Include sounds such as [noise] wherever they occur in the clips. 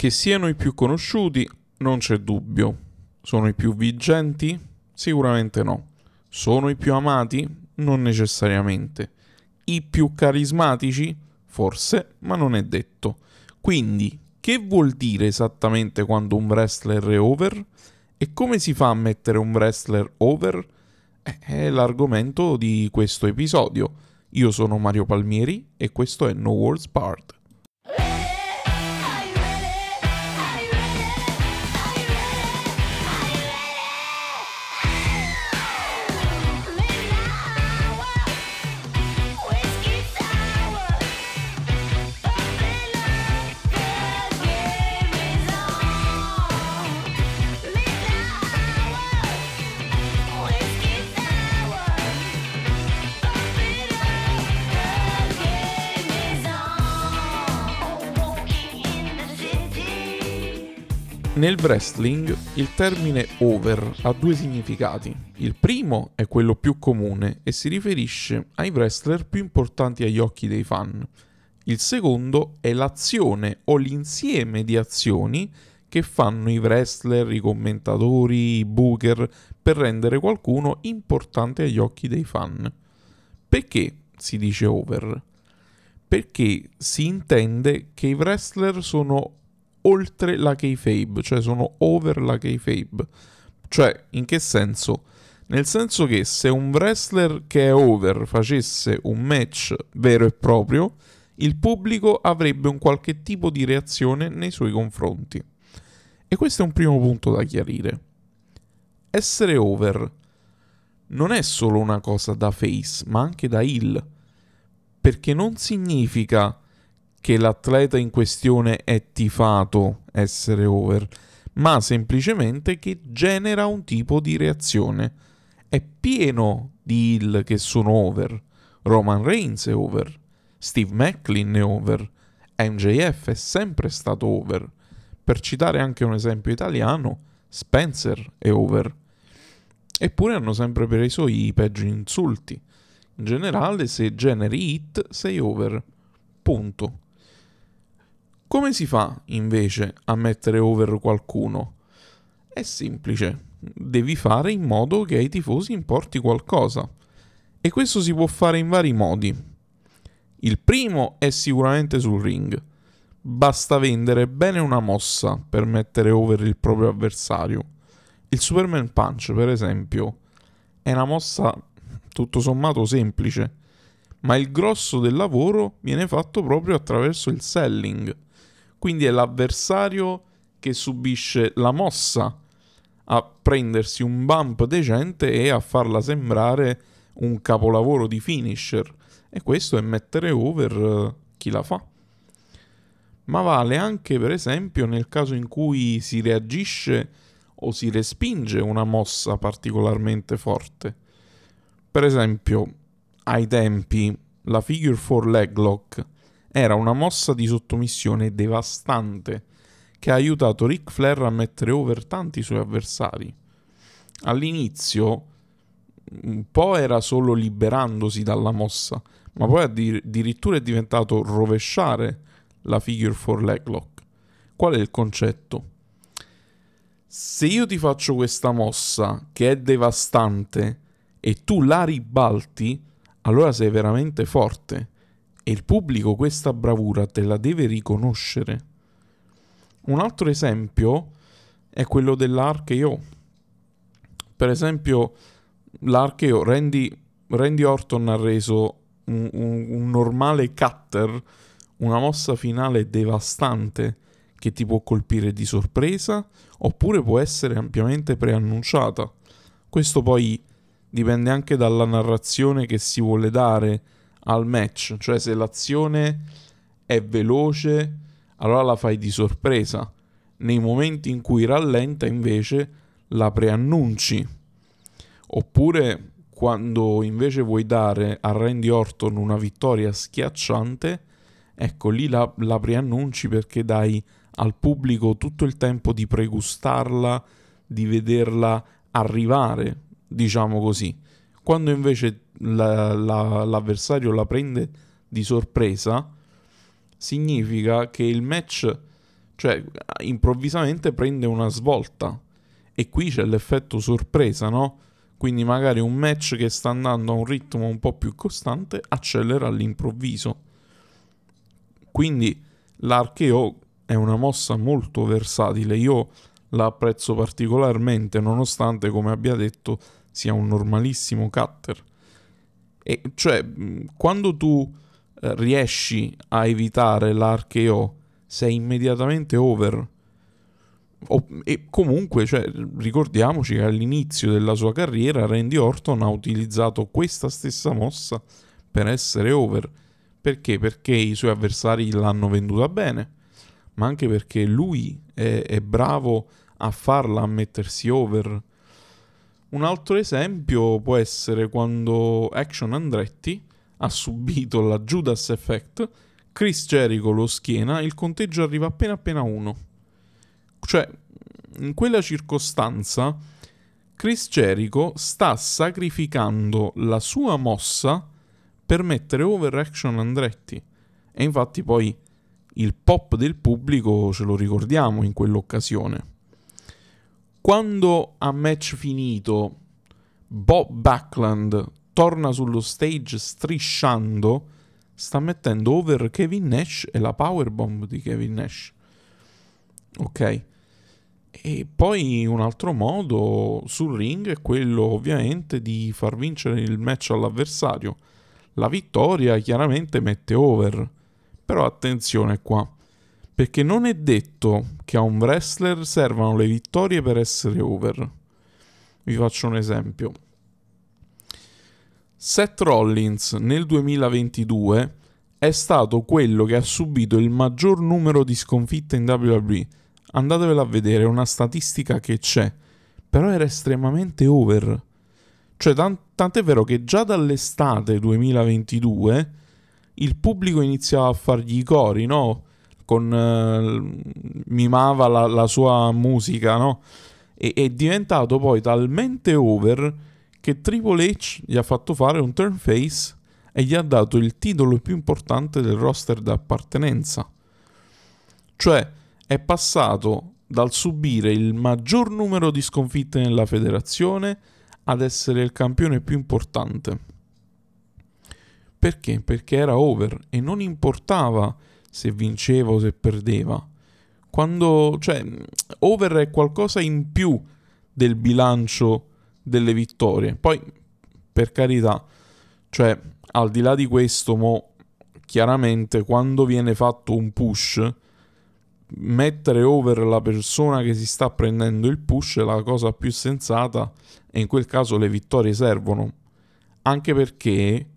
Che siano i più conosciuti non c'è dubbio. Sono i più vigenti? Sicuramente no. Sono i più amati? Non necessariamente. I più carismatici? Forse, ma non è detto. Quindi, che vuol dire esattamente quando un wrestler è over? E come si fa a mettere un wrestler over? Eh, è l'argomento di questo episodio. Io sono Mario Palmieri e questo è No Words Part. Nel wrestling il termine over ha due significati. Il primo è quello più comune e si riferisce ai wrestler più importanti agli occhi dei fan. Il secondo è l'azione o l'insieme di azioni che fanno i wrestler, i commentatori, i booker per rendere qualcuno importante agli occhi dei fan. Perché si dice over? Perché si intende che i wrestler sono oltre la kayfabe, cioè sono over la kayfabe. Cioè, in che senso? Nel senso che se un wrestler che è over facesse un match vero e proprio, il pubblico avrebbe un qualche tipo di reazione nei suoi confronti. E questo è un primo punto da chiarire. Essere over non è solo una cosa da face, ma anche da heel. Perché non significa che l'atleta in questione è tifato essere over, ma semplicemente che genera un tipo di reazione. È pieno di heel che sono over. Roman Reigns è over, Steve Macklin è over, MJF è sempre stato over. Per citare anche un esempio italiano, Spencer è over. Eppure hanno sempre preso i peggio insulti. In generale, se generi hit, sei over. Punto. Come si fa invece a mettere over qualcuno? È semplice, devi fare in modo che ai tifosi importi qualcosa. E questo si può fare in vari modi. Il primo è sicuramente sul ring. Basta vendere bene una mossa per mettere over il proprio avversario. Il Superman Punch, per esempio, è una mossa tutto sommato semplice, ma il grosso del lavoro viene fatto proprio attraverso il selling quindi è l'avversario che subisce la mossa a prendersi un bump decente e a farla sembrare un capolavoro di finisher. E questo è mettere over eh, chi la fa. Ma vale anche, per esempio, nel caso in cui si reagisce o si respinge una mossa particolarmente forte. Per esempio, ai tempi, la figure 4 leg lock era una mossa di sottomissione devastante che ha aiutato Ric Flair a mettere over tanti suoi avversari. All'inizio un po' era solo liberandosi dalla mossa, ma poi addirittura è diventato rovesciare la figure 4 leg lock. Qual è il concetto? Se io ti faccio questa mossa che è devastante e tu la ribalti, allora sei veramente forte e il pubblico questa bravura te la deve riconoscere. Un altro esempio è quello dell'Archeo. Per esempio, l'Archeo, Randy, Randy Orton ha reso un, un, un normale cutter, una mossa finale devastante che ti può colpire di sorpresa oppure può essere ampiamente preannunciata. Questo poi dipende anche dalla narrazione che si vuole dare al match, cioè se l'azione è veloce, allora la fai di sorpresa. Nei momenti in cui rallenta, invece, la preannunci. Oppure quando invece vuoi dare a Randy Orton una vittoria schiacciante, ecco lì la, la preannunci perché dai al pubblico tutto il tempo di pregustarla, di vederla arrivare, diciamo così. Quando invece la, la, l'avversario la prende di sorpresa, significa che il match, Cioè, improvvisamente prende una svolta. E qui c'è l'effetto sorpresa, no? Quindi magari un match che sta andando a un ritmo un po' più costante accelera all'improvviso. Quindi l'archeo è una mossa molto versatile. Io la apprezzo particolarmente, nonostante, come abbia detto, sia un normalissimo cutter. E cioè, quando tu eh, riesci a evitare l'archeo, sei immediatamente over e comunque, cioè, ricordiamoci che all'inizio della sua carriera Randy Orton ha utilizzato questa stessa mossa per essere over. Perché? Perché i suoi avversari l'hanno venduta bene, ma anche perché lui è, è bravo a farla, a mettersi over. Un altro esempio può essere quando Action Andretti ha subito la Judas Effect, Chris Jericho lo schiena, il conteggio arriva appena appena a uno. Cioè, in quella circostanza, Chris Jericho sta sacrificando la sua mossa per mettere over Action Andretti. E infatti poi il pop del pubblico ce lo ricordiamo in quell'occasione. Quando a match finito Bob Backlund torna sullo stage strisciando, sta mettendo over Kevin Nash e la powerbomb di Kevin Nash. Ok? E poi un altro modo sul ring è quello ovviamente di far vincere il match all'avversario. La vittoria chiaramente mette over, però attenzione qua, perché non è detto che a un wrestler servano le vittorie per essere over. Vi faccio un esempio. Seth Rollins nel 2022 è stato quello che ha subito il maggior numero di sconfitte in WWE andatevela a vedere, è una statistica che c'è, però era estremamente over. Cioè, tant- tant'è vero che già dall'estate 2022 il pubblico iniziava a fargli i cori, no? Con, uh, mimava la, la, sua musica, no? E è diventato poi talmente over che Triple H gli ha fatto fare un turn face e gli ha dato il titolo più importante del roster d'appartenenza. Cioè, è passato dal subire il maggior numero di sconfitte nella federazione ad essere il campione più importante. Perché? Perché era over e non importava se vinceva o se perdeva. Quando, cioè, over è qualcosa in più del bilancio delle vittorie. Poi, per carità, cioè, al di là di questo, mo, chiaramente quando viene fatto un push, mettere over la persona che si sta prendendo il push è la cosa più sensata e in quel caso le vittorie servono. Anche perché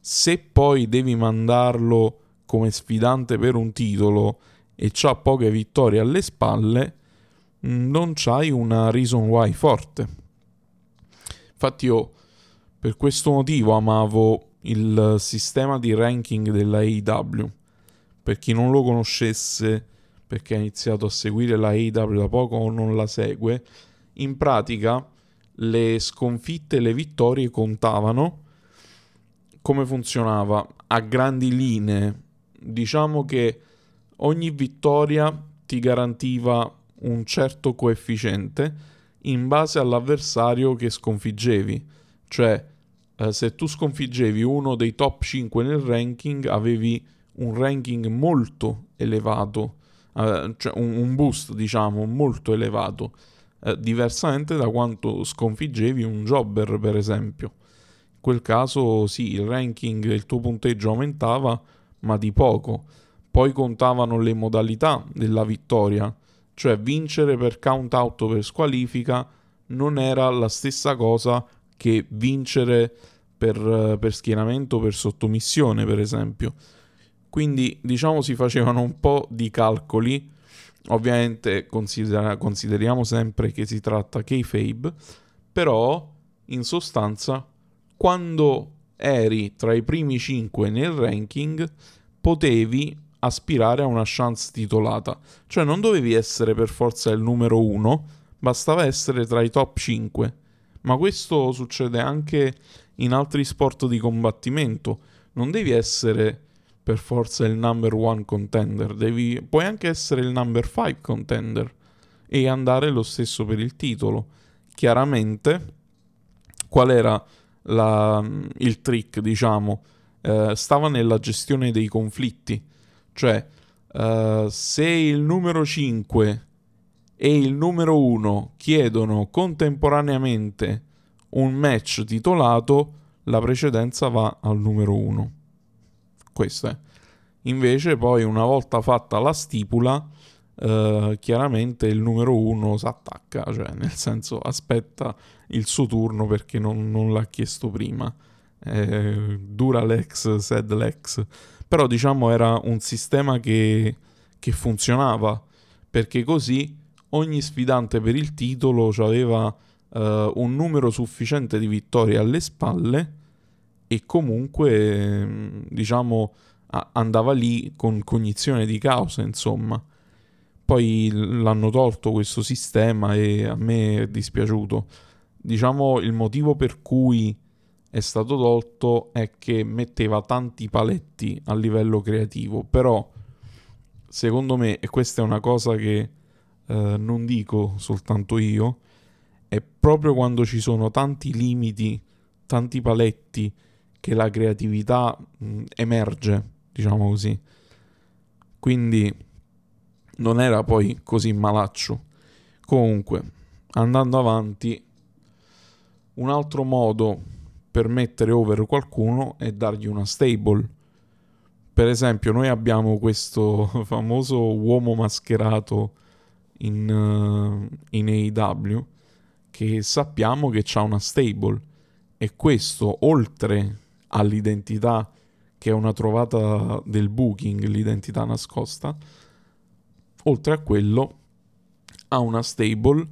se poi devi mandarlo come sfidante per un titolo e c'ha poche vittorie alle spalle, mm, non c'hai una reason why forte. Infatti io per questo motivo amavo il sistema di ranking della AEW. Per chi non lo conoscesse, perché ha iniziato a seguire la AEW da poco o non la segue, in pratica le sconfitte e le vittorie contavano. Come funzionava? A grandi linee, diciamo che ogni vittoria ti garantiva un certo coefficiente in base all'avversario che sconfiggevi. Cioè, eh, se tu sconfiggevi uno dei top 5 nel ranking, avevi un ranking molto elevato uh, cioè un, un, boost diciamo molto elevato, uh, diversamente da quanto sconfiggevi un jobber per esempio. In quel caso sì, il ranking, il tuo punteggio aumentava, ma di poco. Poi contavano le modalità della vittoria, cioè vincere per count out o per squalifica non era la stessa cosa che vincere per, per o per sottomissione, per esempio. Quindi diciamo si facevano un po' di calcoli, ovviamente considera- consideriamo sempre che si tratta kayfabe, però in sostanza quando eri tra i primi 5 nel ranking potevi aspirare a una chance titolata, cioè non dovevi essere per forza il numero 1, bastava essere tra i top 5. Ma questo succede anche in altri sport di combattimento, non devi essere per forza il number one contender, devi, puoi anche essere il number five contender e andare lo stesso per il titolo. Chiaramente, qual era la, il trick, diciamo? Eh, stava nella gestione dei conflitti, cioè uh, se il numero 5 e il numero 1 chiedono contemporaneamente un match titolato, la precedenza va al numero 1. Questo è. Invece poi una volta fatta la stipula, eh, chiaramente il numero 1 si attacca, cioè nel senso aspetta il suo turno perché non, non l'ha chiesto prima. Eh, dura l'ex, sed l'ex. Però diciamo era un sistema che, che funzionava, perché così ogni sfidante per il titolo aveva uh, un numero sufficiente di vittorie alle spalle e comunque, diciamo, a- andava lì con cognizione di causa, insomma. Poi l'hanno tolto questo sistema e a me è dispiaciuto. Diciamo, il motivo per cui è stato tolto è che metteva tanti paletti a livello creativo, però secondo me, e questa è una cosa che eh, non dico soltanto io, è proprio quando ci sono tanti limiti, tanti paletti, che la creatività mh, emerge, diciamo così. Quindi non era poi così malaccio. Comunque, andando avanti, un altro modo per mettere over qualcuno è dargli una stable. Per esempio, noi abbiamo questo [laughs] famoso uomo mascherato in, uh, in AEW che sappiamo che ha una stable e questo oltre all'identità che è una trovata del booking, l'identità nascosta, oltre a quello ha una stable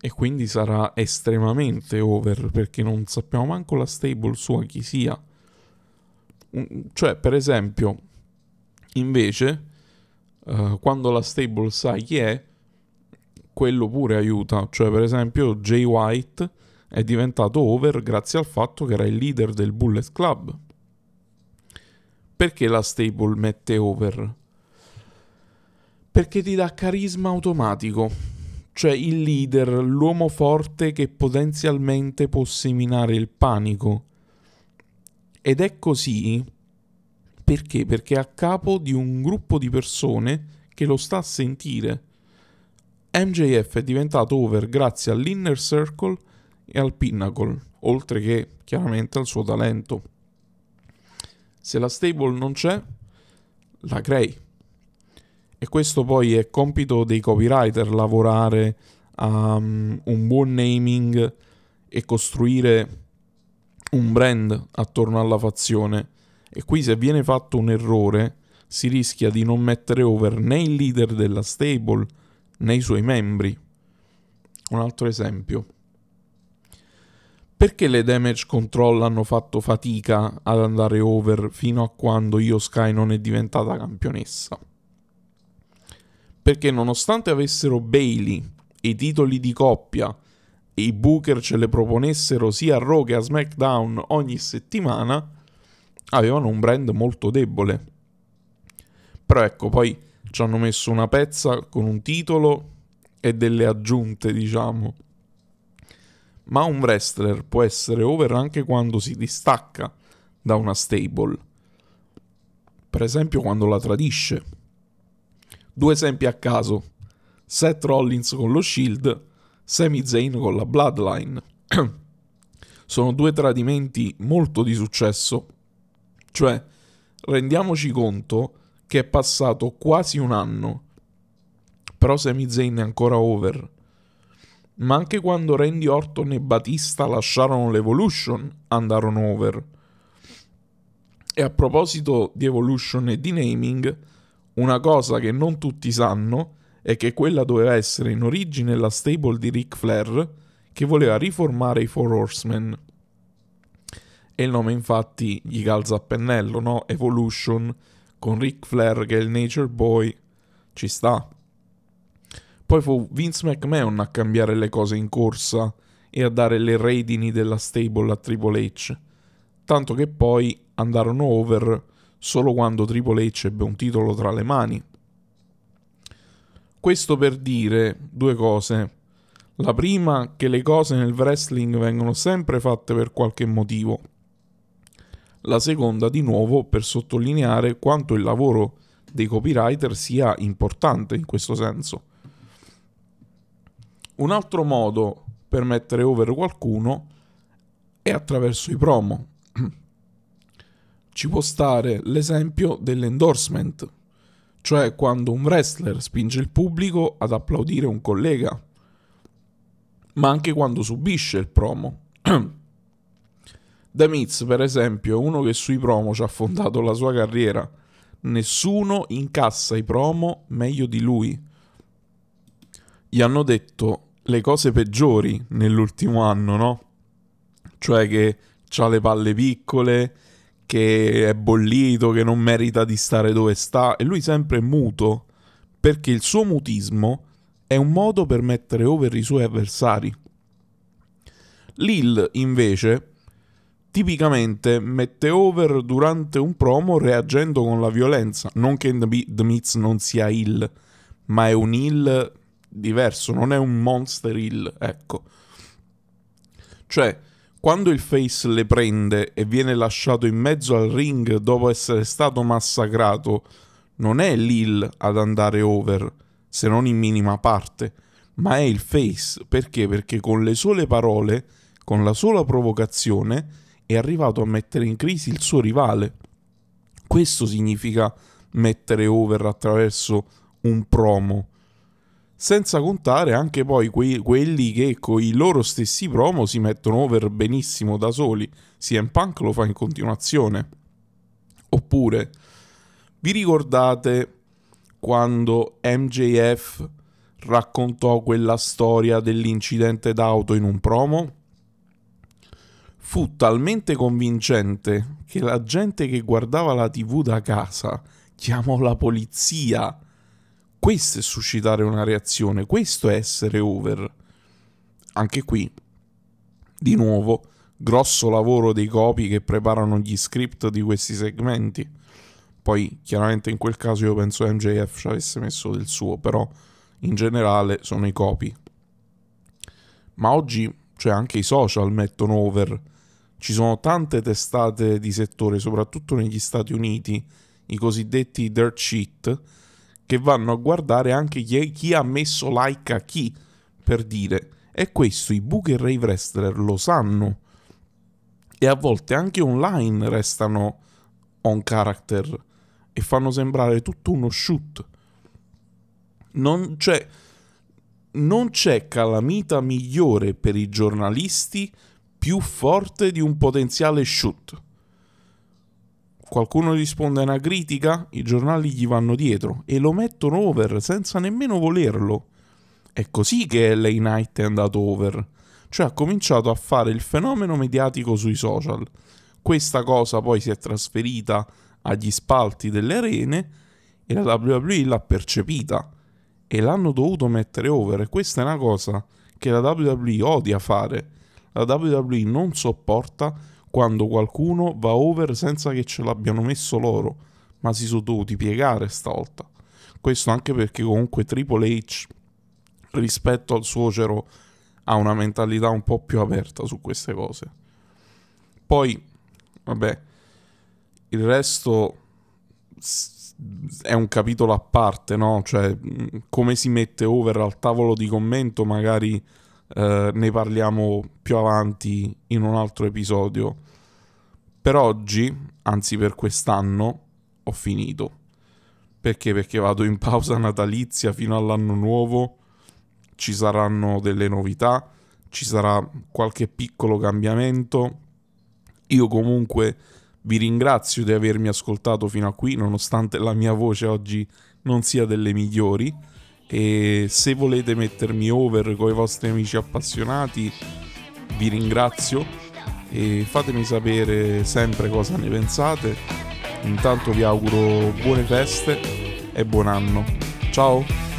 e quindi sarà estremamente over perché non sappiamo manco la stable sua chi sia. Cioè, per esempio, invece, uh, quando la stable sa chi è, quello pure aiuta. Cioè, per esempio, Jay White è diventato over grazie al fatto che era il leader del Bullet Club. Perché la stable mette over? Perché ti dà carisma automatico. Cioè il leader, l'uomo forte che potenzialmente può seminare il panico. Ed è così perché? Perché è a capo di un gruppo di persone che lo sta a sentire. MJF è diventato over grazie all'Inner Circle e al Pinnacle, oltre che chiaramente al suo talento. Se la stable non c'è, la crei. E questo poi è compito dei copywriter lavorare a um, un buon naming e costruire un brand attorno alla fazione. E qui se viene fatto un errore si rischia di non mettere over né il leader della stable né i suoi membri. Un altro esempio. Perché le damage control hanno fatto fatica ad andare over fino a quando Io Sky non è diventata campionessa? Perché nonostante avessero Bailey e i titoli di coppia e i Booker ce le proponessero sia a Raw che a SmackDown ogni settimana, avevano un brand molto debole. Però ecco, poi ci hanno messo una pezza con un titolo e delle aggiunte, diciamo ma un wrestler può essere over anche quando si distacca da una stable. Per esempio quando la tradisce. Due esempi a caso. Seth Rollins con lo Shield, Sami Zayn con la Bloodline. [clears throat] Sono due tradimenti molto di successo. Cioè, rendiamoci conto che è passato quasi un anno. Però Sami Zayn è ancora over ma anche quando Randy Orton e Batista lasciarono l'Evolution andarono over. E a proposito di Evolution e di naming, una cosa che non tutti sanno è che quella doveva essere in origine la stable di Ric Flair che voleva riformare i Four Horsemen. E il nome infatti gli calza a pennello, no? Evolution, con Ric Flair che è il Nature Boy, ci sta. Poi fu Vince McMahon a cambiare le cose in corsa e a dare le redini della stable a Triple H, tanto che poi andarono over solo quando Triple H ebbe un titolo tra le mani. Questo per dire due cose. La prima, che le cose nel wrestling vengono sempre fatte per qualche motivo. La seconda, di nuovo, per sottolineare quanto il lavoro dei copywriter sia importante in questo senso. Un altro modo per mettere over qualcuno è attraverso i promo [clears throat] ci può stare l'esempio dell'endorsement, cioè quando un wrestler spinge il pubblico ad applaudire un collega, ma anche quando subisce il promo. [clears throat] The Miz, per esempio, è uno che sui promo ci ha fondato la sua carriera. Nessuno incassa i promo meglio di lui. Gli hanno detto le cose peggiori nell'ultimo anno, no? Cioè che ha le palle piccole, che è bollito, che non merita di stare dove sta, e lui sempre muto, perché il suo mutismo è un modo per mettere over i suoi avversari. Lil, invece, tipicamente mette over durante un promo reagendo con la violenza. Non che The Miz non sia Hill, ma è un Hill diverso, non è un monster Hill, ecco. Cioè, quando il face le prende e viene lasciato in mezzo al ring dopo essere stato massacrato, non è Lil ad andare over, se non in minima parte, ma è il face. Perché? Perché con le sole parole, con la sola provocazione, è arrivato a mettere in crisi il suo rivale. Questo significa mettere over attraverso un promo senza contare anche poi que- quelli che con i loro stessi promo si mettono over benissimo da soli. CM Punk lo fa in continuazione. Oppure, vi ricordate quando MJF raccontò quella storia dell'incidente d'auto in un promo? Fu talmente convincente che la gente che guardava la TV da casa chiamò la polizia questo è suscitare una reazione, questo è essere over. Anche qui, di nuovo, grosso lavoro dei copi che preparano gli script di questi segmenti. Poi, chiaramente, in quel caso io penso MJF ci avesse messo del suo, però in generale sono i copi. Ma oggi, cioè anche i social mettono over. Ci sono tante testate di settore, soprattutto negli Stati Uniti, i cosiddetti dirt sheet, che vanno a guardare anche chi, chi ha messo like a chi, per dire. E questo i Booker Ray Wrestler lo sanno. E a volte anche online restano on character e fanno sembrare tutto uno shoot. Non c'è, non c'è calamita migliore per i giornalisti più forte di un potenziale shoot. Qualcuno risponde a una critica, i giornali gli vanno dietro e lo mettono over senza nemmeno volerlo. È così che LA Knight è andato over, cioè ha cominciato a fare il fenomeno mediatico sui social. Questa cosa poi si è trasferita agli spalti delle arene e la WWE l'ha percepita e l'hanno dovuto mettere over e questa è una cosa che la WWE odia fare. La WWE non sopporta quando qualcuno va over senza che ce l'abbiano messo loro, ma si sono dovuti piegare stavolta. Questo anche perché comunque Triple H rispetto al suocero ha una mentalità un po' più aperta su queste cose. Poi, vabbè, il resto è un capitolo a parte, no? Cioè, come si mette over al tavolo di commento, magari eh, ne parliamo più avanti in un altro episodio. Per oggi, anzi per quest'anno, ho finito. Perché? Perché vado in pausa natalizia fino all'anno nuovo, ci saranno delle novità, ci sarà qualche piccolo cambiamento. Io comunque vi ringrazio di avermi ascoltato fino a qui, nonostante la mia voce oggi non sia delle migliori e se volete mettermi over con i vostri amici appassionati vi ringrazio e fatemi sapere sempre cosa ne pensate. Intanto vi auguro buone feste e buon anno. Ciao!